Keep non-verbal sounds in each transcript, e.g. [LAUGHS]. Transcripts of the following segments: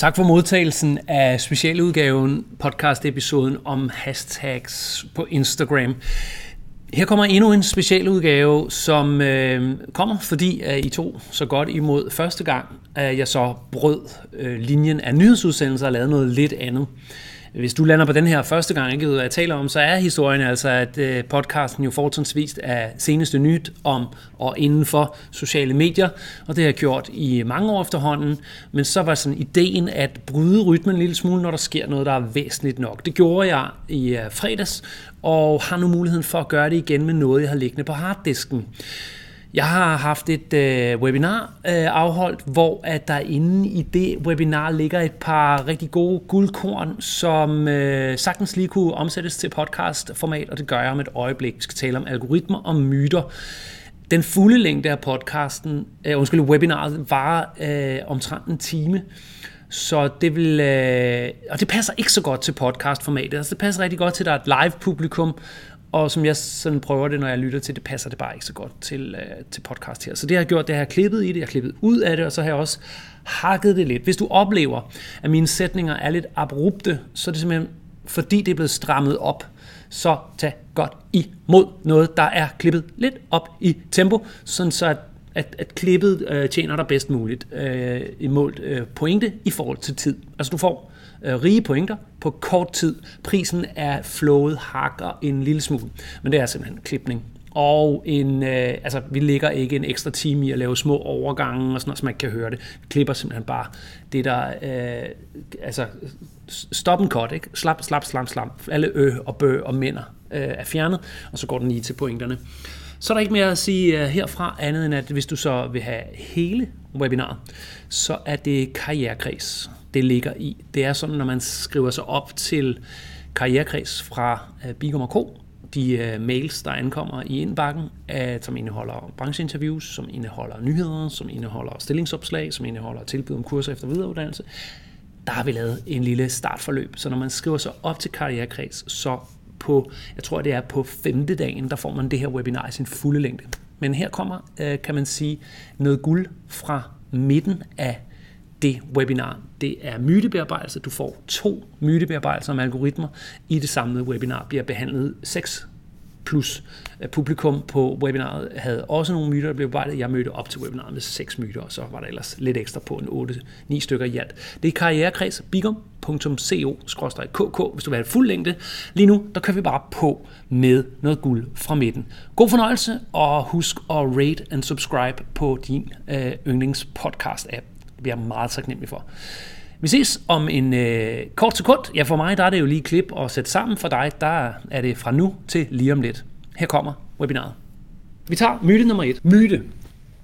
Tak for modtagelsen af specialudgaven podcast-episoden om hashtags på Instagram. Her kommer endnu en specialudgave, som øh, kommer, fordi øh, I to så godt imod første gang, at jeg så brød øh, linjen af nyhedsudsendelser og lavede noget lidt andet. Hvis du lander på den her første gang, ikke ved, hvad jeg taler om, så er historien altså, at øh, podcasten jo fortrinsvist er seneste nyt om og inden for sociale medier, og det har jeg gjort i mange år efterhånden, men så var sådan ideen at bryde rytmen en lille smule, når der sker noget, der er væsentligt nok. Det gjorde jeg i øh, fredags, og har nu muligheden for at gøre det igen med noget, jeg har liggende på harddisken. Jeg har haft et øh, webinar øh, afholdt, hvor at der inde i det webinar ligger et par rigtig gode guldkorn, som øh, sagtens lige kunne omsættes til podcastformat, og det gør jeg om et øjeblik. Vi skal tale om algoritmer og myter. Den fulde længde af podcasten, øh, undskyld, webinaret, varer øh, omtrent en time. Så det vil, øh, og det passer ikke så godt til podcastformatet. Altså det passer rigtig godt til, at der er et live publikum, og som jeg sådan prøver det, når jeg lytter til det, passer det bare ikke så godt til, øh, til podcast her. Så det har jeg gjort, det har jeg klippet i det, jeg har klippet ud af det, og så har jeg også hakket det lidt. Hvis du oplever, at mine sætninger er lidt abrupte, så er det simpelthen fordi det er blevet strammet op. Så tag godt imod noget, der er klippet lidt op i tempo, sådan så at at, at klippet øh, tjener dig bedst muligt øh, i målt øh, pointe i forhold til tid. Altså du får øh, rige pointer på kort tid. Prisen er flowet hakker en lille smule, men det er simpelthen klipning. Og en, øh, altså, vi ligger ikke en ekstra time i at lave små overgange og sådan noget, så man kan høre det. Vi klipper simpelthen bare det, der... Øh, altså, stop en cut, ikke? Slap, slap, slap, slap. Alle ø og bø og minder øh, er fjernet, og så går den lige til pointerne. Så er der ikke mere at sige øh, herfra, andet end at hvis du så vil have hele webinaret, så er det karrierekreds, det ligger i. Det er sådan, når man skriver sig op til karrierekreds fra øh, Bigum Co., de uh, mails, der ankommer i indbakken, uh, som indeholder brancheinterviews, som indeholder nyheder, som indeholder stillingsopslag, som indeholder tilbud om kurser efter videreuddannelse, der har vi lavet en lille startforløb. Så når man skriver sig op til karrierekreds, så på, jeg tror det er på femte dagen, der får man det her webinar i sin fulde længde. Men her kommer, uh, kan man sige, noget guld fra midten af det webinar. Det er mytebearbejdelse. Du får to mytebearbejdelser om algoritmer. I det samlede webinar bliver behandlet seks plus øh, publikum på webinaret havde også nogle myter, der blev bearbejdet. Jeg mødte op til webinaret med seks myter, og så var der ellers lidt ekstra på en 8-9 stykker i alt. Det er karrierekreds bigum.co-kk, hvis du vil have fuld længde. Lige nu, der kører vi bare på med noget guld fra midten. God fornøjelse, og husk at rate and subscribe på din øh, yndlingspodcast-app. Det bliver jeg meget taknemmelig for. Vi ses om en øh, kort sekund. Ja, for mig der er det jo lige klip og sætte sammen. For dig der er det fra nu til lige om lidt. Her kommer webinaret. Vi tager myte nummer et. Myte.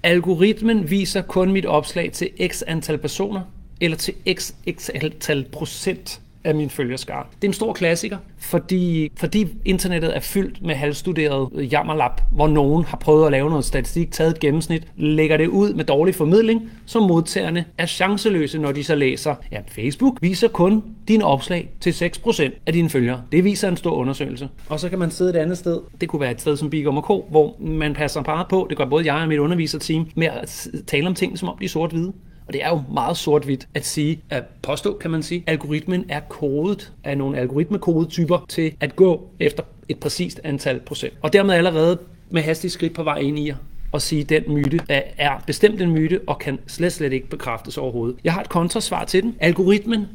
Algoritmen viser kun mit opslag til x antal personer, eller til x, x antal procent af min følgerskare. Det er en stor klassiker, fordi, fordi internettet er fyldt med halvstuderet jammerlap, hvor nogen har prøvet at lave noget statistik, taget et gennemsnit, lægger det ud med dårlig formidling, så modtagerne er chanceløse, når de så læser, ja, Facebook viser kun dine opslag til 6% af dine følgere. Det viser en stor undersøgelse. Og så kan man sidde et andet sted. Det kunne være et sted som Bigum K, hvor man passer bare på, det gør både jeg og mit underviserteam, med at tale om ting, som om de er sort-hvide. Og det er jo meget sort-hvidt at sige, at påstå, kan man sige, algoritmen er kodet af nogle algoritmekodetyper til at gå efter et præcist antal procent. Og dermed allerede med hastige skridt på vej ind i at sige, at den myte er bestemt en myte og kan slet slet ikke bekræftes overhovedet. Jeg har et kontrasvar til den. Algoritmen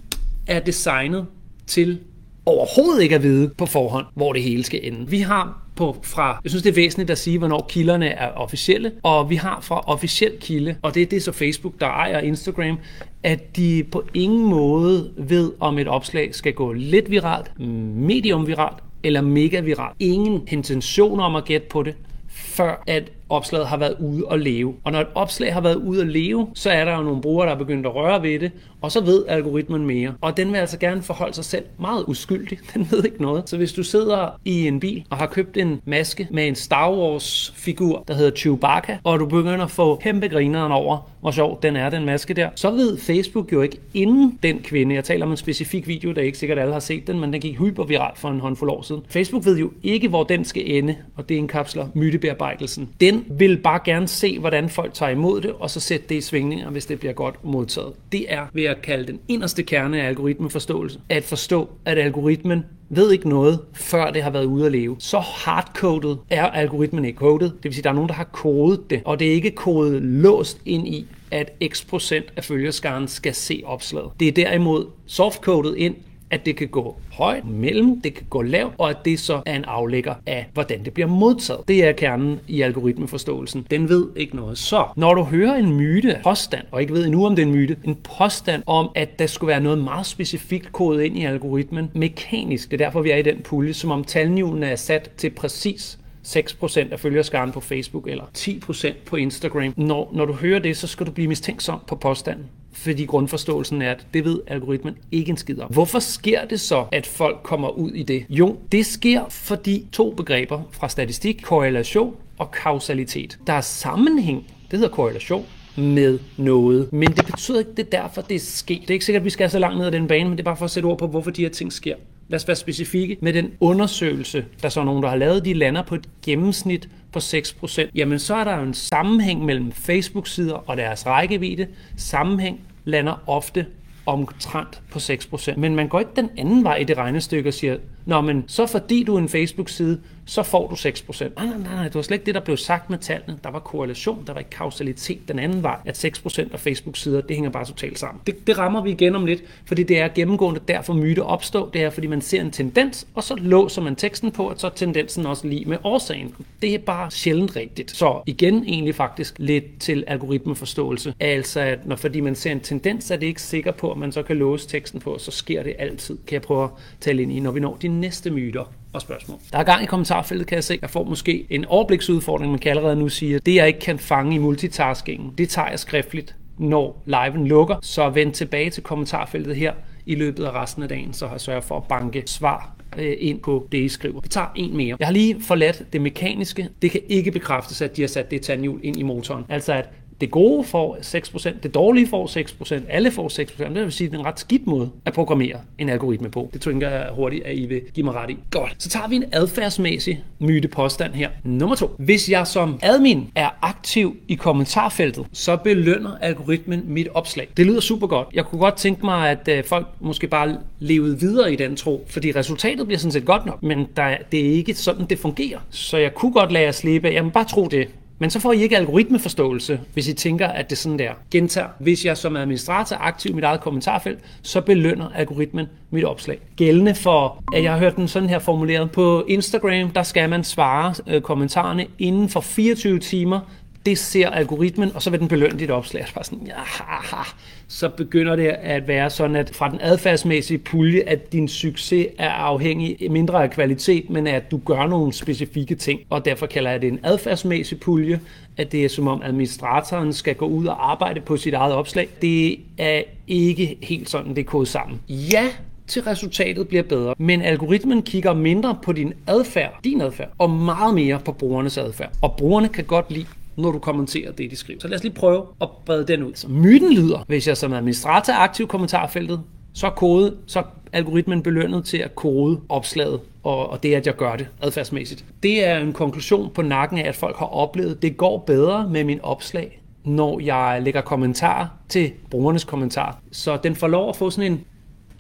er designet til overhovedet ikke at vide på forhånd, hvor det hele skal ende. Vi har på fra, jeg synes det er væsentligt at sige, hvornår kilderne er officielle, og vi har fra officiel kilde, og det er det så Facebook, der ejer Instagram, at de på ingen måde ved, om et opslag skal gå lidt viralt, medium viralt eller mega viralt. Ingen intention om at gætte på det, før at opslaget har været ude at leve. Og når et opslag har været ude at leve, så er der jo nogle brugere, der er begyndt at røre ved det, og så ved algoritmen mere. Og den vil altså gerne forholde sig selv meget uskyldig. [LAUGHS] Den ved ikke noget. Så hvis du sidder i en bil og har købt en maske med en Star Wars figur, der hedder Chewbacca, og du begynder at få kæmpe grineren over, hvor sjov den er, den maske der, så ved Facebook jo ikke inden den kvinde, jeg taler om en specifik video, der ikke sikkert alle har set den, men den gik hyperviralt for en håndfuld år siden. Facebook ved jo ikke, hvor den skal ende, og det indkapsler mytebearbejdelsen. Den Mm-hmm. Vil bare gerne se, hvordan folk tager imod det, og så sætte det i svingninger, hvis det bliver godt modtaget. Det er ved at kalde den inderste kerne af algoritmeforståelse. At forstå, at algoritmen ved ikke noget, før det har været ude at leve. Så hardcoded er algoritmen ikke kodet. Det vil sige, at der er nogen, der har kodet det, og det er ikke kodet låst ind i, at x procent af følgerskaren skal se opslaget. Det er derimod softcoded ind at det kan gå højt, mellem, det kan gå lavt, og at det så er en aflægger af, hvordan det bliver modtaget. Det er kernen i algoritmeforståelsen. Den ved ikke noget. Så, når du hører en myte, påstand, og ikke ved endnu om det er en myte, en påstand om, at der skulle være noget meget specifikt kodet ind i algoritmen, mekanisk, det er derfor, vi er i den pulje, som om talnivene er sat til præcis 6% af følgerskaren på Facebook eller 10% på Instagram. Når, når du hører det, så skal du blive mistænksom på påstanden fordi grundforståelsen er, at det ved algoritmen ikke en skid om. Hvorfor sker det så, at folk kommer ud i det? Jo, det sker, fordi to begreber fra statistik, korrelation og kausalitet. Der er sammenhæng, det hedder korrelation, med noget. Men det betyder ikke, det er derfor, det er sket. Det er ikke sikkert, at vi skal så langt ned ad den bane, men det er bare for at sætte ord på, hvorfor de her ting sker. Lad os være specifikke med den undersøgelse, der så er nogen, der har lavet, de lander på et gennemsnit på 6%. Jamen så er der jo en sammenhæng mellem Facebook-sider og deres rækkevidde. Sammenhæng lander ofte omtrent på 6%. Men man går ikke den anden vej i det regnestykke og siger, Nå, men så fordi du er en Facebook-side, så får du 6%. Nej, nej, nej, det var slet ikke det, der blev sagt med tallene. Der var korrelation, der var ikke kausalitet den anden vej, at 6% af Facebook-sider, det hænger bare totalt sammen. Det, det rammer vi igen om lidt, fordi det er gennemgående derfor myte opstår. Det er, fordi man ser en tendens, og så låser man teksten på, at så er tendensen også lige med årsagen. Det er bare sjældent rigtigt. Så igen egentlig faktisk lidt til algoritmeforståelse. Altså, at når fordi man ser en tendens, er det ikke sikker på, at man så kan låse teksten på, så sker det altid. Kan jeg prøve at tale ind i, når vi når de næste myter og spørgsmål. Der er gang i kommentarfeltet, kan jeg se. Jeg får måske en overbliksudfordring, man kan allerede nu sige, at det jeg ikke kan fange i multitaskingen, det tager jeg skriftligt, når liven lukker. Så vend tilbage til kommentarfeltet her i løbet af resten af dagen, så har jeg sørget for at banke svar øh, ind på det, I skriver. Vi tager en mere. Jeg har lige forladt det mekaniske. Det kan ikke bekræftes, at de har sat det tandhjul ind i motoren. Altså at det gode får 6%, det dårlige får 6%, alle får 6%. Det vil sige, at det er en ret skidt måde at programmere en algoritme på. Det tænker jeg hurtigt, at I vil give mig ret i. Godt. Så tager vi en adfærdsmæssig myte påstand her. Nummer to. Hvis jeg som admin er aktiv i kommentarfeltet, så belønner algoritmen mit opslag. Det lyder super godt. Jeg kunne godt tænke mig, at øh, folk måske bare levede videre i den tro, fordi resultatet bliver sådan set godt nok, men der, det er ikke sådan, det fungerer. Så jeg kunne godt lade jer slippe. Jamen bare tro det. Men så får I ikke algoritmeforståelse, hvis I tænker, at det er sådan der. Gentager, hvis jeg som administrator er aktiv i mit eget kommentarfelt, så belønner algoritmen mit opslag. Gældende for, at jeg har hørt den sådan her formuleret. På Instagram, der skal man svare øh, kommentarerne inden for 24 timer det ser algoritmen, og så vil den belønne dit opslag. Så, sådan, ja, ha, ha. så begynder det at være sådan, at fra den adfærdsmæssige pulje, at din succes er afhængig mindre af kvalitet, men at du gør nogle specifikke ting. Og derfor kalder jeg det en adfærdsmæssig pulje, at det er som om administratoren skal gå ud og arbejde på sit eget opslag. Det er ikke helt sådan, det er kodet sammen. Ja, til resultatet bliver bedre. Men algoritmen kigger mindre på din adfærd, din adfærd, og meget mere på brugernes adfærd. Og brugerne kan godt lide når du kommenterer det, de skriver. Så lad os lige prøve at brede den ud. Så myten lyder, hvis jeg som administrator er aktiv i kommentarfeltet, så er kode, så er algoritmen belønnet til at kode opslaget, og, og det at jeg gør det adfærdsmæssigt. Det er en konklusion på nakken af, at folk har oplevet, at det går bedre med min opslag, når jeg lægger kommentarer til brugernes kommentar. Så den får lov at få sådan en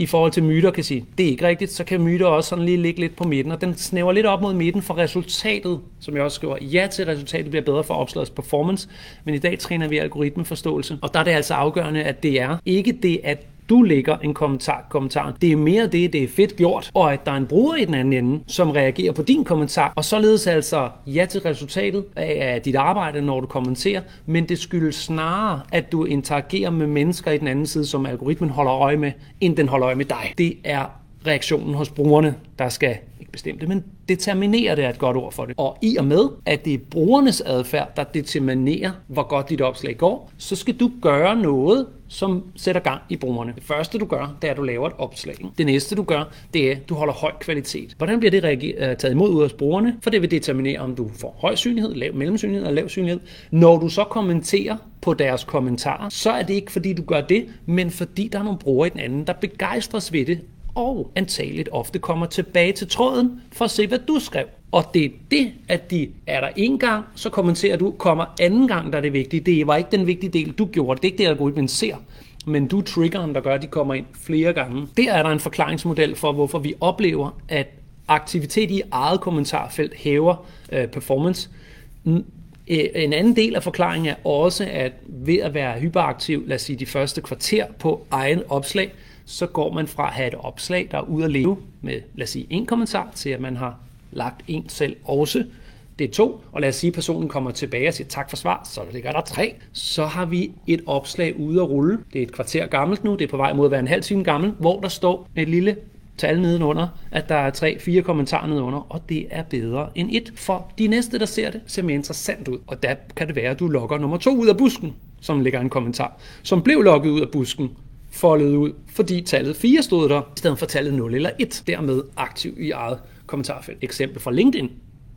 i forhold til myter kan sige, det er ikke rigtigt, så kan myter også sådan lige ligge lidt på midten, og den snæver lidt op mod midten for resultatet, som jeg også skriver, ja til resultatet bliver bedre for opslagets performance, men i dag træner vi algoritmeforståelse, og der er det altså afgørende, at det er ikke det, at du lægger en kommentar, kommentar. Det er mere det, det er fedt gjort, og at der er en bruger i den anden ende, som reagerer på din kommentar, og således altså ja til resultatet af dit arbejde, når du kommenterer, men det skyldes snarere, at du interagerer med mennesker i den anden side, som algoritmen holder øje med, end den holder øje med dig. Det er reaktionen hos brugerne, der skal bestemte, det, men determinere det er et godt ord for det. Og i og med, at det er brugernes adfærd, der determinerer, hvor godt dit opslag går, så skal du gøre noget, som sætter gang i brugerne. Det første du gør, det er, at du laver et opslag. Det næste du gør, det er, at du holder høj kvalitet. Hvordan bliver det reager- øh, taget imod ud af brugerne? For det vil determinere, om du får høj synlighed, lav mellemsynlighed og lav synlighed. Når du så kommenterer på deres kommentarer, så er det ikke fordi du gør det, men fordi der er nogle brugere i den anden, der begejstres ved det, og antageligt ofte kommer tilbage til tråden for at se, hvad du skrev. Og det er det, at de er der en gang, så kommenterer du, kommer anden gang, der er det vigtige. Det var ikke den vigtige del, du gjorde. Det er ikke det, algoritmen ser. Men du er triggeren, der gør, at de kommer ind flere gange. Der er der en forklaringsmodel for, hvorfor vi oplever, at aktivitet i eget kommentarfelt hæver øh, performance. Øh, en anden del af forklaringen er også, at ved at være hyperaktiv, lad os sige de første kvarter på egen opslag, så går man fra at have et opslag, der er ude at leve med, lad os sige, en kommentar, til at man har lagt en selv også. Det er to, og lad os sige, at personen kommer tilbage og siger tak for svar, så ligger der tre. Så har vi et opslag ude at rulle. Det er et kvarter gammelt nu, det er på vej mod at være en halv time gammel, hvor der står et lille tal nedenunder, at der er tre, fire kommentarer nedenunder, og det er bedre end et, for de næste, der ser det, ser mere interessant ud. Og der kan det være, at du lokker nummer to ud af busken, som ligger en kommentar, som blev lokket ud af busken, foldet ud, fordi tallet 4 stod der, i stedet for tallet 0 eller 1, dermed aktiv i eget kommentarfelt. Eksempel fra LinkedIn,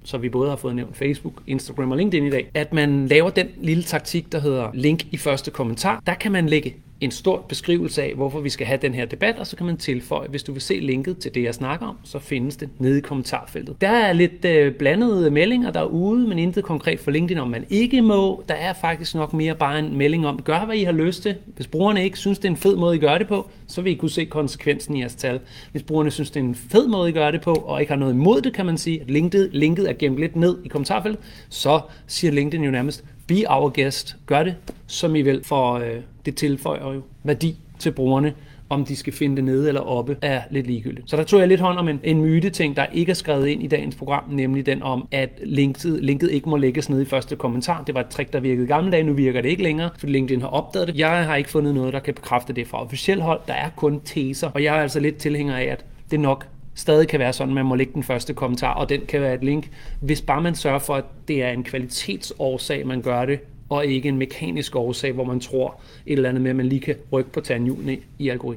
så vi både har fået nævnt Facebook, Instagram og LinkedIn i dag, at man laver den lille taktik, der hedder link i første kommentar. Der kan man lægge en stor beskrivelse af, hvorfor vi skal have den her debat, og så kan man tilføje, hvis du vil se linket til det, jeg snakker om, så findes det nede i kommentarfeltet. Der er lidt øh, blandede meldinger derude, men intet konkret for LinkedIn, om man ikke må. Der er faktisk nok mere bare en melding om, gør hvad I har lyst til. Hvis brugerne ikke synes, det er en fed måde, I gør det på, så vil I kunne se konsekvensen i jeres tal. Hvis brugerne synes, det er en fed måde, I gør det på, og ikke har noget imod det, kan man sige, at linket, linket er gemt lidt ned i kommentarfeltet, så siger LinkedIn jo nærmest, be our guest, gør det, som I vil, for øh, det tilføjer jo værdi til brugerne, om de skal finde det nede eller oppe, er lidt ligegyldigt. Så der tog jeg lidt hånd om en, en myte-ting, der ikke er skrevet ind i dagens program, nemlig den om, at linket, linket ikke må lægges ned i første kommentar. Det var et trick, der virkede i gamle dage, nu virker det ikke længere, fordi LinkedIn har opdaget det. Jeg har ikke fundet noget, der kan bekræfte det fra officielt hold. Der er kun teser, og jeg er altså lidt tilhænger af, at det nok stadig kan være sådan, at man må lægge den første kommentar, og den kan være et link, hvis bare man sørger for, at det er en kvalitetsårsag, man gør det, og ikke en mekanisk årsag, hvor man tror et eller andet med, at man lige kan rykke på tandhjulene i algoritmen.